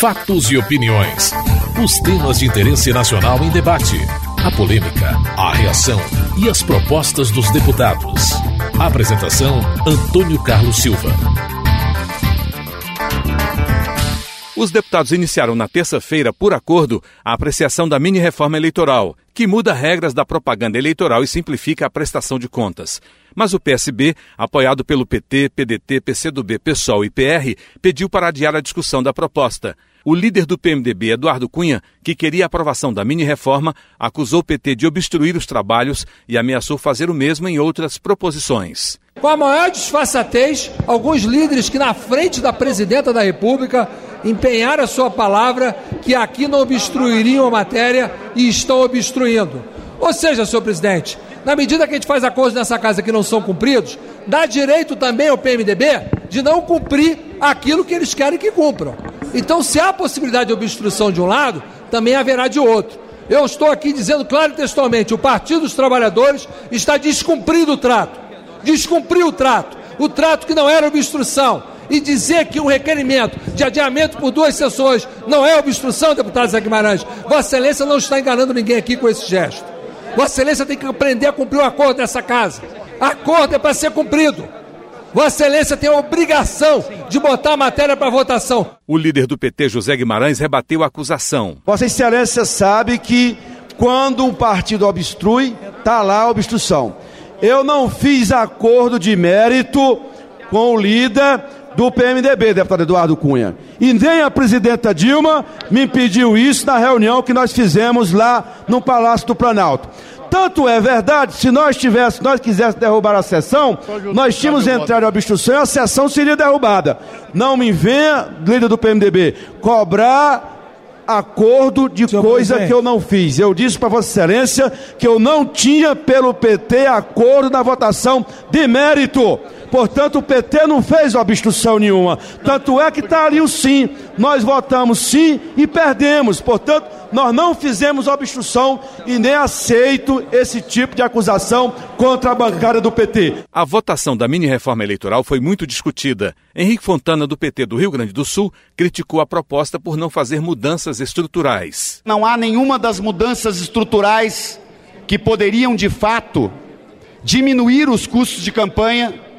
Fatos e opiniões. Os temas de interesse nacional em debate. A polêmica, a reação e as propostas dos deputados. Apresentação: Antônio Carlos Silva. Os deputados iniciaram na terça-feira, por acordo, a apreciação da mini-reforma eleitoral, que muda regras da propaganda eleitoral e simplifica a prestação de contas. Mas o PSB, apoiado pelo PT, PDT, PCdoB, PSOL e PR, pediu para adiar a discussão da proposta. O líder do PMDB, Eduardo Cunha, que queria a aprovação da mini-reforma, acusou o PT de obstruir os trabalhos e ameaçou fazer o mesmo em outras proposições. Com a maior disfarçatez, alguns líderes que, na frente da presidenta da República, empenharam a sua palavra que aqui não obstruiriam a matéria e estão obstruindo. Ou seja, senhor presidente, na medida que a gente faz acordos nessa casa que não são cumpridos, dá direito também ao PMDB de não cumprir aquilo que eles querem que cumpram. Então, se há possibilidade de obstrução de um lado, também haverá de outro. Eu estou aqui dizendo claro e textualmente: o Partido dos Trabalhadores está descumprindo o trato. Descumpriu o trato. O trato que não era obstrução. E dizer que um requerimento de adiamento por duas sessões não é obstrução, deputado Zé Guimarães, Vossa Excelência não está enganando ninguém aqui com esse gesto. Vossa Excelência tem que aprender a cumprir o acordo dessa casa. Acordo é para ser cumprido. Vossa Excelência tem a obrigação de botar a matéria para votação. O líder do PT, José Guimarães, rebateu a acusação. Vossa Excelência sabe que quando um partido obstrui, está lá a obstrução. Eu não fiz acordo de mérito com o líder do PMDB, deputado Eduardo Cunha. E nem a presidenta Dilma me pediu isso na reunião que nós fizemos lá no Palácio do Planalto. Tanto é verdade, se nós tivéssemos, nós quiséssemos derrubar a sessão, nós tínhamos entrado em obstrução e a sessão seria derrubada. Não me venha, líder do PMDB, cobrar acordo de Senhor coisa presidente. que eu não fiz. Eu disse para Vossa Excelência que eu não tinha pelo PT acordo na votação de mérito. Portanto, o PT não fez obstrução nenhuma. Tanto é que está ali o sim. Nós votamos sim e perdemos. Portanto, nós não fizemos obstrução e nem aceito esse tipo de acusação contra a bancada do PT. A votação da mini-reforma eleitoral foi muito discutida. Henrique Fontana, do PT do Rio Grande do Sul, criticou a proposta por não fazer mudanças estruturais. Não há nenhuma das mudanças estruturais que poderiam, de fato, diminuir os custos de campanha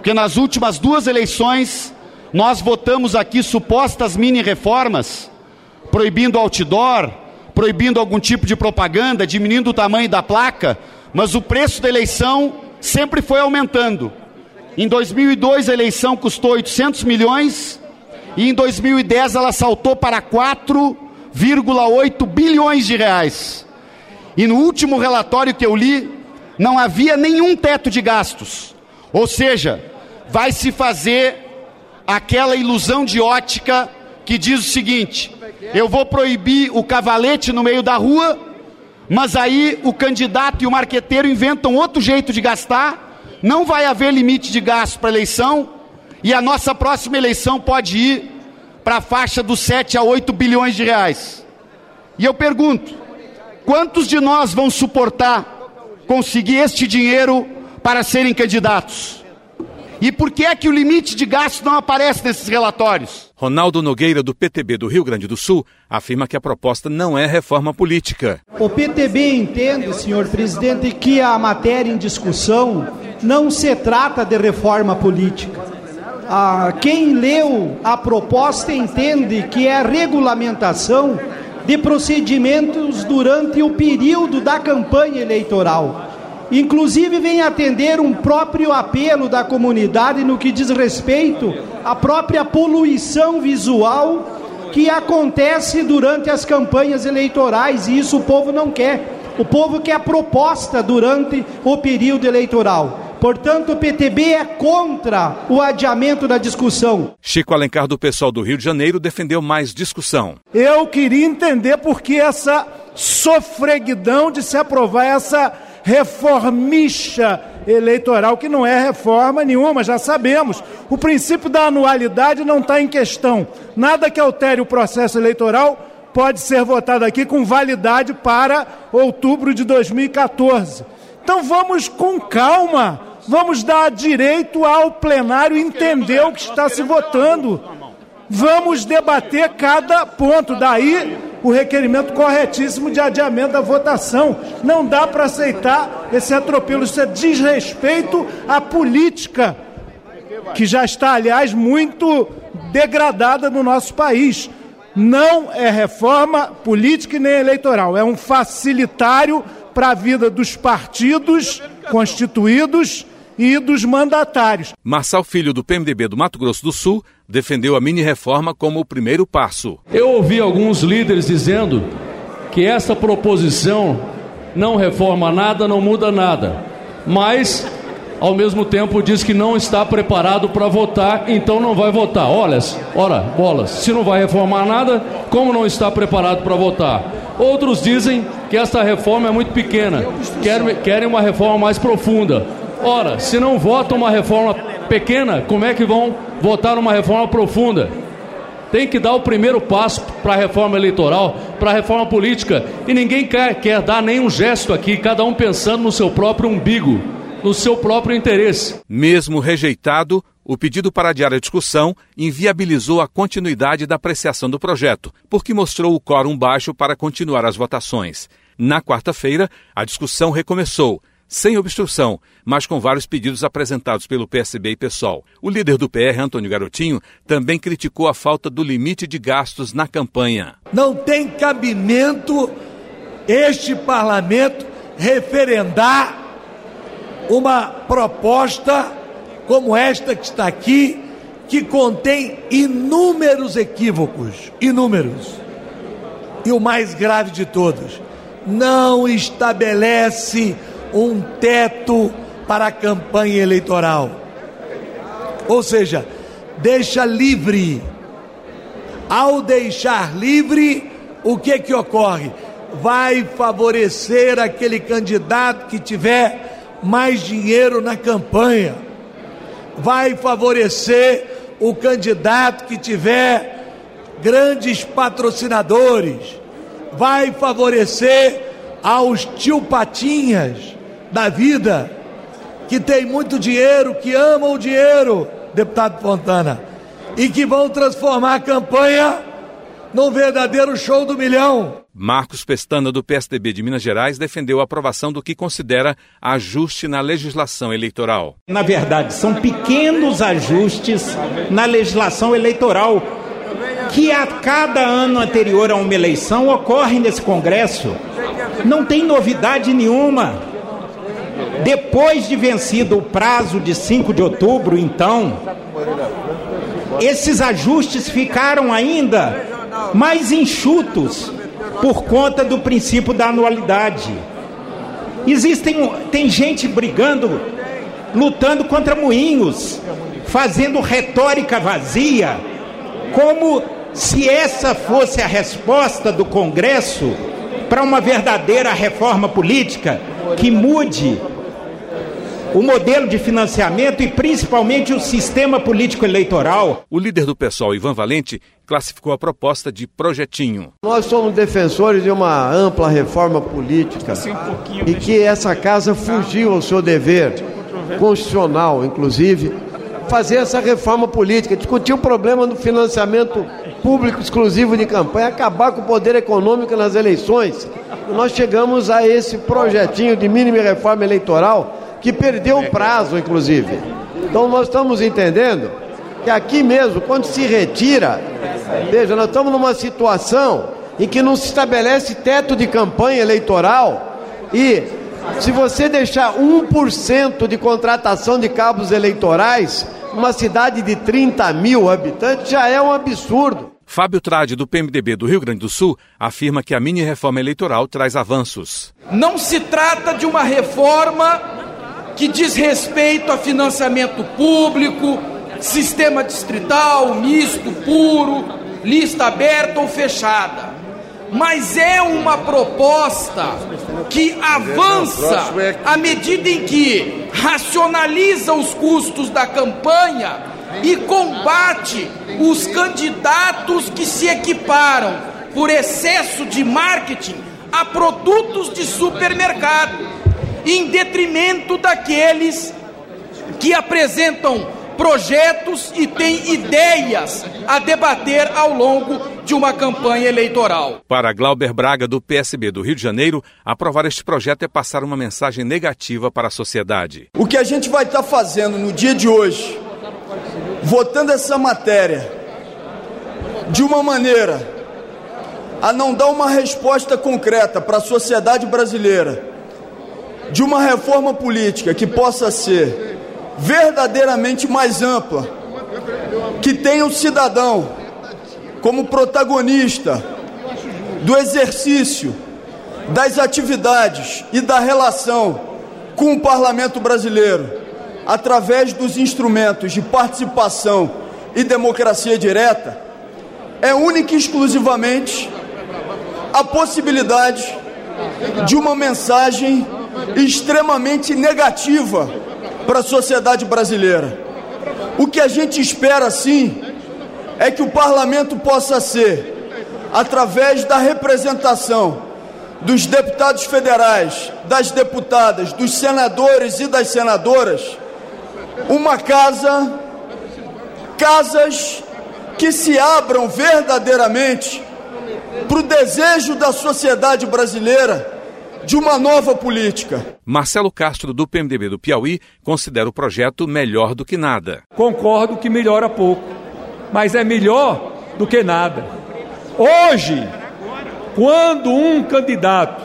porque nas últimas duas eleições nós votamos aqui supostas mini reformas, proibindo outdoor, proibindo algum tipo de propaganda, diminuindo o tamanho da placa, mas o preço da eleição sempre foi aumentando. Em 2002 a eleição custou 800 milhões e em 2010 ela saltou para 4,8 bilhões de reais. E no último relatório que eu li, não havia nenhum teto de gastos. Ou seja, vai se fazer aquela ilusão de ótica que diz o seguinte: eu vou proibir o cavalete no meio da rua, mas aí o candidato e o marqueteiro inventam outro jeito de gastar, não vai haver limite de gasto para eleição, e a nossa próxima eleição pode ir para a faixa dos 7 a 8 bilhões de reais. E eu pergunto: quantos de nós vão suportar conseguir este dinheiro para serem candidatos? E por que é que o limite de gasto não aparece nesses relatórios? Ronaldo Nogueira, do PTB do Rio Grande do Sul, afirma que a proposta não é reforma política. O PTB entende, senhor presidente, que a matéria em discussão não se trata de reforma política. Ah, quem leu a proposta entende que é a regulamentação de procedimentos durante o período da campanha eleitoral. Inclusive, vem atender um próprio apelo da comunidade no que diz respeito à própria poluição visual que acontece durante as campanhas eleitorais, e isso o povo não quer. O povo quer proposta durante o período eleitoral. Portanto, o PTB é contra o adiamento da discussão. Chico Alencar, do pessoal do Rio de Janeiro, defendeu mais discussão. Eu queria entender por que essa sofreguidão de se aprovar essa reformicha eleitoral, que não é reforma nenhuma, já sabemos. O princípio da anualidade não está em questão. Nada que altere o processo eleitoral pode ser votado aqui com validade para outubro de 2014. Então vamos com calma, vamos dar direito ao plenário entender o que está se votando. vamos debater cada ponto. Daí o requerimento corretíssimo de adiamento da votação. Não dá para aceitar esse atropelo. Isso é desrespeito à política, que já está, aliás, muito degradada no nosso país. Não é reforma política nem eleitoral, é um facilitário para a vida dos partidos constituídos e dos mandatários. Marçal Filho, do PMDB do Mato Grosso do Sul, defendeu a mini-reforma como o primeiro passo. Eu ouvi alguns líderes dizendo que essa proposição não reforma nada, não muda nada, mas ao mesmo tempo diz que não está preparado para votar, então não vai votar. Olha, ora, bolas, se não vai reformar nada, como não está preparado para votar? Outros dizem que esta reforma é muito pequena, querem, querem uma reforma mais profunda. Ora, se não votam uma reforma pequena, como é que vão votar uma reforma profunda? Tem que dar o primeiro passo para a reforma eleitoral, para a reforma política. E ninguém quer, quer dar nenhum gesto aqui, cada um pensando no seu próprio umbigo, no seu próprio interesse. Mesmo rejeitado, o pedido para adiar a discussão inviabilizou a continuidade da apreciação do projeto, porque mostrou o quórum baixo para continuar as votações. Na quarta-feira, a discussão recomeçou sem obstrução, mas com vários pedidos apresentados pelo PSB e PSOL. O líder do PR, Antônio Garotinho, também criticou a falta do limite de gastos na campanha. Não tem cabimento este parlamento referendar uma proposta como esta que está aqui, que contém inúmeros equívocos, inúmeros. E o mais grave de todos, não estabelece um teto para a campanha eleitoral. Ou seja, deixa livre. Ao deixar livre, o que que ocorre? Vai favorecer aquele candidato que tiver mais dinheiro na campanha. Vai favorecer o candidato que tiver grandes patrocinadores. Vai favorecer aos tio Patinhas da vida, que tem muito dinheiro, que amam o dinheiro, deputado Fontana, e que vão transformar a campanha num verdadeiro show do milhão. Marcos Pestana, do PSDB de Minas Gerais, defendeu a aprovação do que considera ajuste na legislação eleitoral. Na verdade, são pequenos ajustes na legislação eleitoral que a cada ano anterior a uma eleição ocorrem nesse Congresso. Não tem novidade nenhuma. Depois de vencido o prazo de 5 de outubro, então, esses ajustes ficaram ainda mais enxutos por conta do princípio da anualidade. Existem tem gente brigando, lutando contra moinhos, fazendo retórica vazia, como se essa fosse a resposta do Congresso para uma verdadeira reforma política que mude o modelo de financiamento e principalmente o sistema político eleitoral. O líder do PSOL, Ivan Valente, classificou a proposta de projetinho. Nós somos defensores de uma ampla reforma política e que essa casa fugiu ao seu dever constitucional, inclusive, fazer essa reforma política, discutir o problema do financiamento público exclusivo de campanha, acabar com o poder econômico nas eleições. Nós chegamos a esse projetinho de mínima reforma eleitoral que perdeu o prazo, inclusive. Então nós estamos entendendo que aqui mesmo, quando se retira, veja, nós estamos numa situação em que não se estabelece teto de campanha eleitoral e se você deixar 1% de contratação de cabos eleitorais, uma cidade de 30 mil habitantes já é um absurdo. Fábio Trade, do PMDB do Rio Grande do Sul, afirma que a mini-reforma eleitoral traz avanços. Não se trata de uma reforma que diz respeito a financiamento público, sistema distrital, misto, puro, lista aberta ou fechada. Mas é uma proposta que avança à medida em que racionaliza os custos da campanha e combate os candidatos que se equiparam por excesso de marketing a produtos de supermercado em detrimento daqueles que apresentam projetos e tem ideias a debater ao longo de uma campanha eleitoral. Para Glauber Braga, do PSB do Rio de Janeiro, aprovar este projeto é passar uma mensagem negativa para a sociedade. O que a gente vai estar fazendo no dia de hoje, votando essa matéria, de uma maneira a não dar uma resposta concreta para a sociedade brasileira de uma reforma política que possa ser verdadeiramente mais ampla, que tenha o cidadão como protagonista do exercício das atividades e da relação com o parlamento brasileiro, através dos instrumentos de participação e democracia direta, é única e exclusivamente a possibilidade de uma mensagem extremamente negativa para a sociedade brasileira. O que a gente espera, sim, é que o parlamento possa ser, através da representação dos deputados federais, das deputadas, dos senadores e das senadoras, uma casa, casas que se abram verdadeiramente para o desejo da sociedade brasileira de uma nova política. Marcelo Castro, do PMDB do Piauí, considera o projeto melhor do que nada. Concordo que melhora pouco, mas é melhor do que nada. Hoje, quando um candidato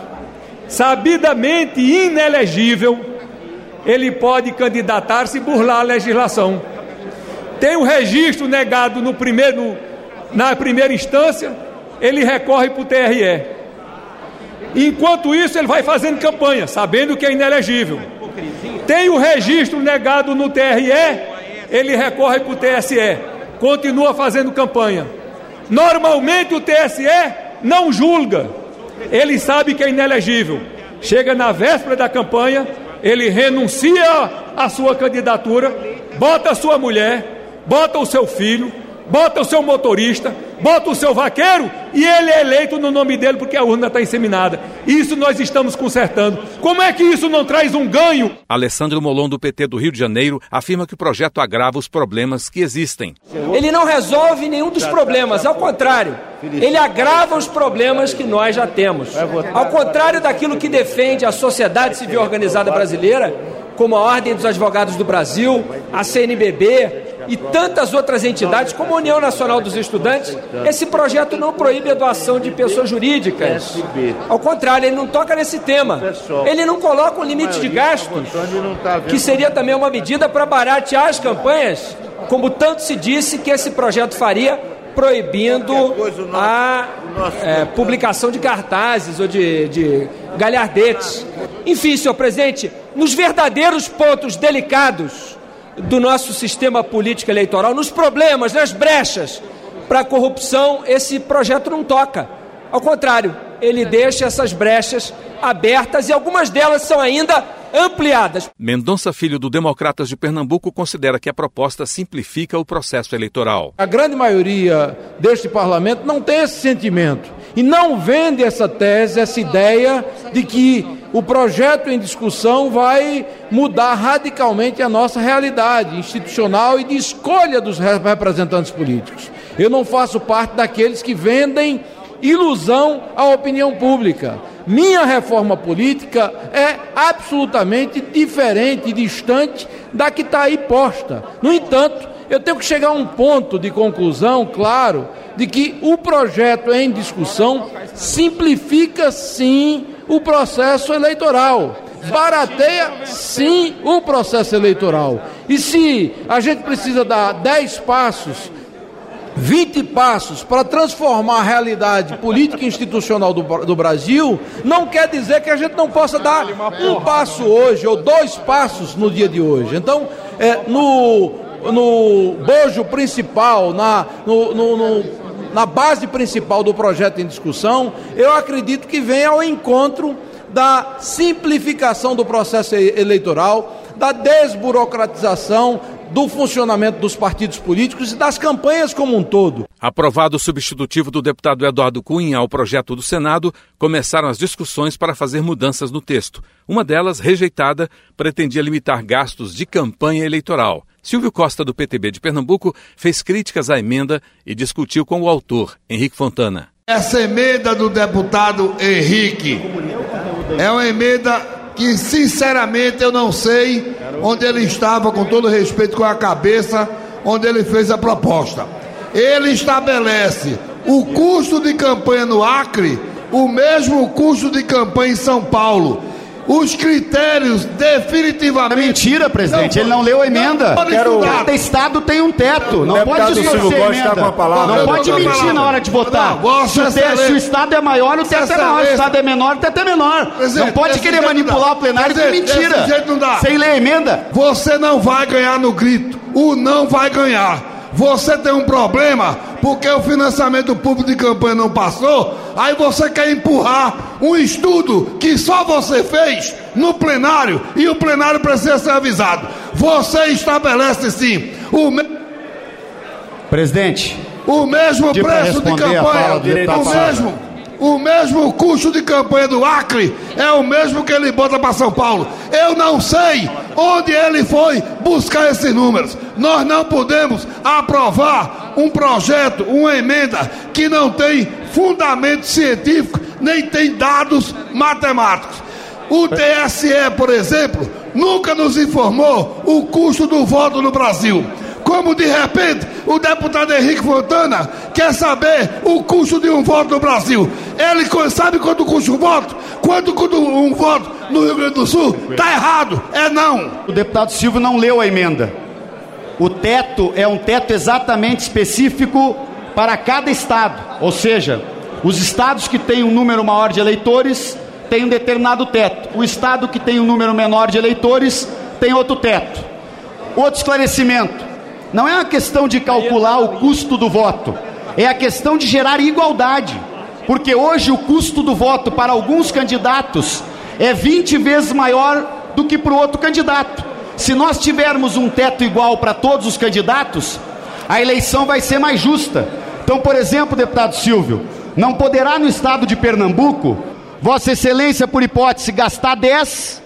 sabidamente inelegível, ele pode candidatar-se e burlar a legislação. Tem o um registro negado no primeiro, na primeira instância, ele recorre para o TRE. Enquanto isso, ele vai fazendo campanha, sabendo que é inelegível. Tem o registro negado no TRE, ele recorre para o TSE, continua fazendo campanha. Normalmente o TSE não julga, ele sabe que é inelegível. Chega na véspera da campanha, ele renuncia à sua candidatura, bota a sua mulher, bota o seu filho, bota o seu motorista, bota o seu vaqueiro e ele é eleito no nome dele porque a urna está inseminada. Isso nós estamos consertando. Como é que isso não traz um ganho? Alessandro Molon, do PT do Rio de Janeiro, afirma que o projeto agrava os problemas que existem. Ele não resolve nenhum dos problemas, ao contrário, ele agrava os problemas que nós já temos. Ao contrário daquilo que defende a sociedade civil organizada brasileira, como a Ordem dos Advogados do Brasil, a CNBB, e tantas outras entidades, como a União Nacional dos Estudantes, esse projeto não proíbe a doação de pessoas jurídicas. Ao contrário, ele não toca nesse tema. Ele não coloca um limite de gastos, que seria também uma medida para baratear as campanhas, como tanto se disse que esse projeto faria, proibindo a é, publicação de cartazes ou de, de galhardetes. Enfim, senhor presidente, nos verdadeiros pontos delicados do nosso sistema político eleitoral, nos problemas, nas brechas para a corrupção, esse projeto não toca. Ao contrário, ele deixa essas brechas abertas e algumas delas são ainda ampliadas. Mendonça Filho, do Democratas de Pernambuco, considera que a proposta simplifica o processo eleitoral. A grande maioria deste parlamento não tem esse sentimento e não vende essa tese, essa ideia de que o projeto em discussão vai mudar radicalmente a nossa realidade institucional e de escolha dos representantes políticos. Eu não faço parte daqueles que vendem ilusão à opinião pública. Minha reforma política é absolutamente diferente e distante da que está aí posta. No entanto, eu tenho que chegar a um ponto de conclusão, claro, de que o projeto em discussão simplifica sim o processo eleitoral. Barateia sim o processo eleitoral. E se a gente precisa dar 10 passos 20 passos para transformar a realidade política e institucional do, do, Brasil, não quer dizer que a gente não possa dar um passo hoje ou dois passos no dia de hoje. Então, é, no, no bojo principal, na, no, no, no, na base principal do projeto em discussão, eu acredito que vem ao encontro da simplificação do processo eleitoral, da desburocratização, do funcionamento dos partidos políticos e das campanhas como um todo. Aprovado o substitutivo do deputado Eduardo Cunha ao projeto do Senado, começaram as discussões para fazer mudanças no texto. Uma delas, rejeitada, pretendia limitar gastos de campanha eleitoral. Silvio Costa, do PTB de Pernambuco, fez críticas à emenda e discutiu com o autor, Henrique Fontana. Essa emenda do deputado Henrique é uma emenda que sinceramente eu não sei onde ele estava, com todo respeito com a cabeça, onde ele fez a proposta. Ele estabelece o custo de campanha no Acre, o mesmo custo de campanha em São Paulo os critérios definitivamente. É mentira, presidente. Não, ele não leu a emenda. Quero... Cada estado tem um teto. Não pode distorcer a emenda. Com a palavra. Não pode mentir na hora de votar. Não, se, o te... se, o estado é maior, o teto é maior. Se o estado é menor, o teto é menor. Presidente, não pode querer manipular o plenário com mentira. Sem ler a emenda. Você não vai ganhar no grito. O não vai ganhar. Você tem um problema porque o financiamento público de campanha não passou, aí você quer empurrar um estudo que só você fez no plenário e o plenário precisa ser avisado. Você estabelece sim o me... Presidente, o mesmo preço de campanha, o mesmo o mesmo custo de campanha do Acre é o mesmo que ele bota para São Paulo. Eu não sei onde ele foi buscar esses números. Nós não podemos aprovar um projeto, uma emenda que não tem fundamento científico, nem tem dados matemáticos. O TSE, por exemplo, nunca nos informou o custo do voto no Brasil como de repente o deputado Henrique Fontana quer saber o custo de um voto no Brasil. Ele sabe quanto custa um voto? Quanto custa um voto no Rio Grande do Sul? Está errado, é não. O deputado Silvio não leu a emenda. O teto é um teto exatamente específico para cada estado, ou seja, os estados que têm um número maior de eleitores têm um determinado teto. O estado que tem um número menor de eleitores tem outro teto. Outro esclarecimento: não é uma questão de calcular o custo do voto, é a questão de gerar igualdade. Porque hoje o custo do voto para alguns candidatos é 20 vezes maior do que para o outro candidato. Se nós tivermos um teto igual para todos os candidatos, a eleição vai ser mais justa. Então, por exemplo, deputado Silvio, não poderá no estado de Pernambuco, Vossa Excelência, por hipótese, gastar 10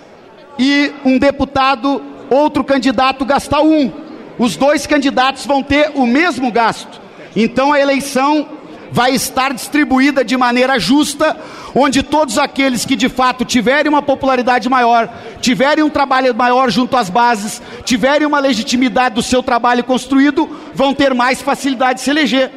e um deputado, outro candidato, gastar um os dois candidatos vão ter o mesmo gasto. Então a eleição vai estar distribuída de maneira justa, onde todos aqueles que de fato tiverem uma popularidade maior, tiverem um trabalho maior junto às bases, tiverem uma legitimidade do seu trabalho construído, vão ter mais facilidade de se eleger.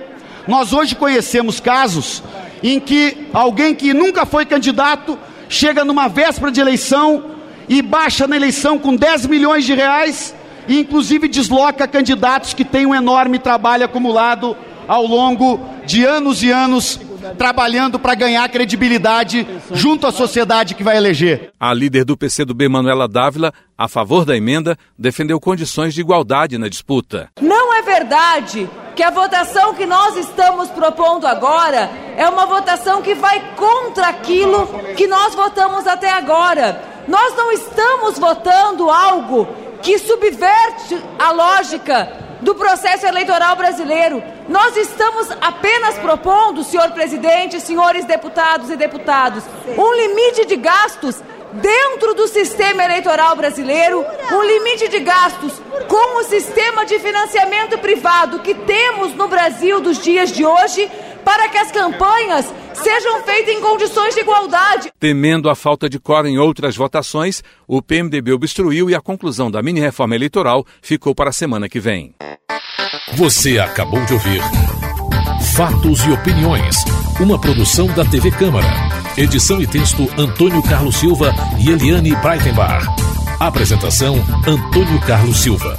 Nós hoje conhecemos casos em que alguém que nunca foi candidato chega numa véspera de eleição e baixa na eleição com 10 milhões de reais e inclusive desloca candidatos que têm um enorme trabalho acumulado ao longo de anos e anos trabalhando para ganhar credibilidade junto à sociedade que vai eleger. A líder do PCdoB, Manuela Dávila, a favor da emenda, defendeu condições de igualdade na disputa. Não é verdade que a votação que nós estamos propondo agora é uma votação que vai contra aquilo que nós votamos até agora. Nós não estamos votando algo que subverte a lógica do processo eleitoral brasileiro. Nós estamos apenas propondo, senhor presidente, senhores deputados e deputados, um limite de gastos dentro do sistema eleitoral brasileiro, um limite de gastos com o sistema de financiamento privado que temos no Brasil dos dias de hoje, para que as campanhas sejam feitas em condições de igualdade. Temendo a falta de coro em outras votações, o PMDB obstruiu e a conclusão da mini-reforma eleitoral ficou para a semana que vem. Você acabou de ouvir Fatos e Opiniões, uma produção da TV Câmara. Edição e texto Antônio Carlos Silva e Eliane Breitenbach. Apresentação Antônio Carlos Silva.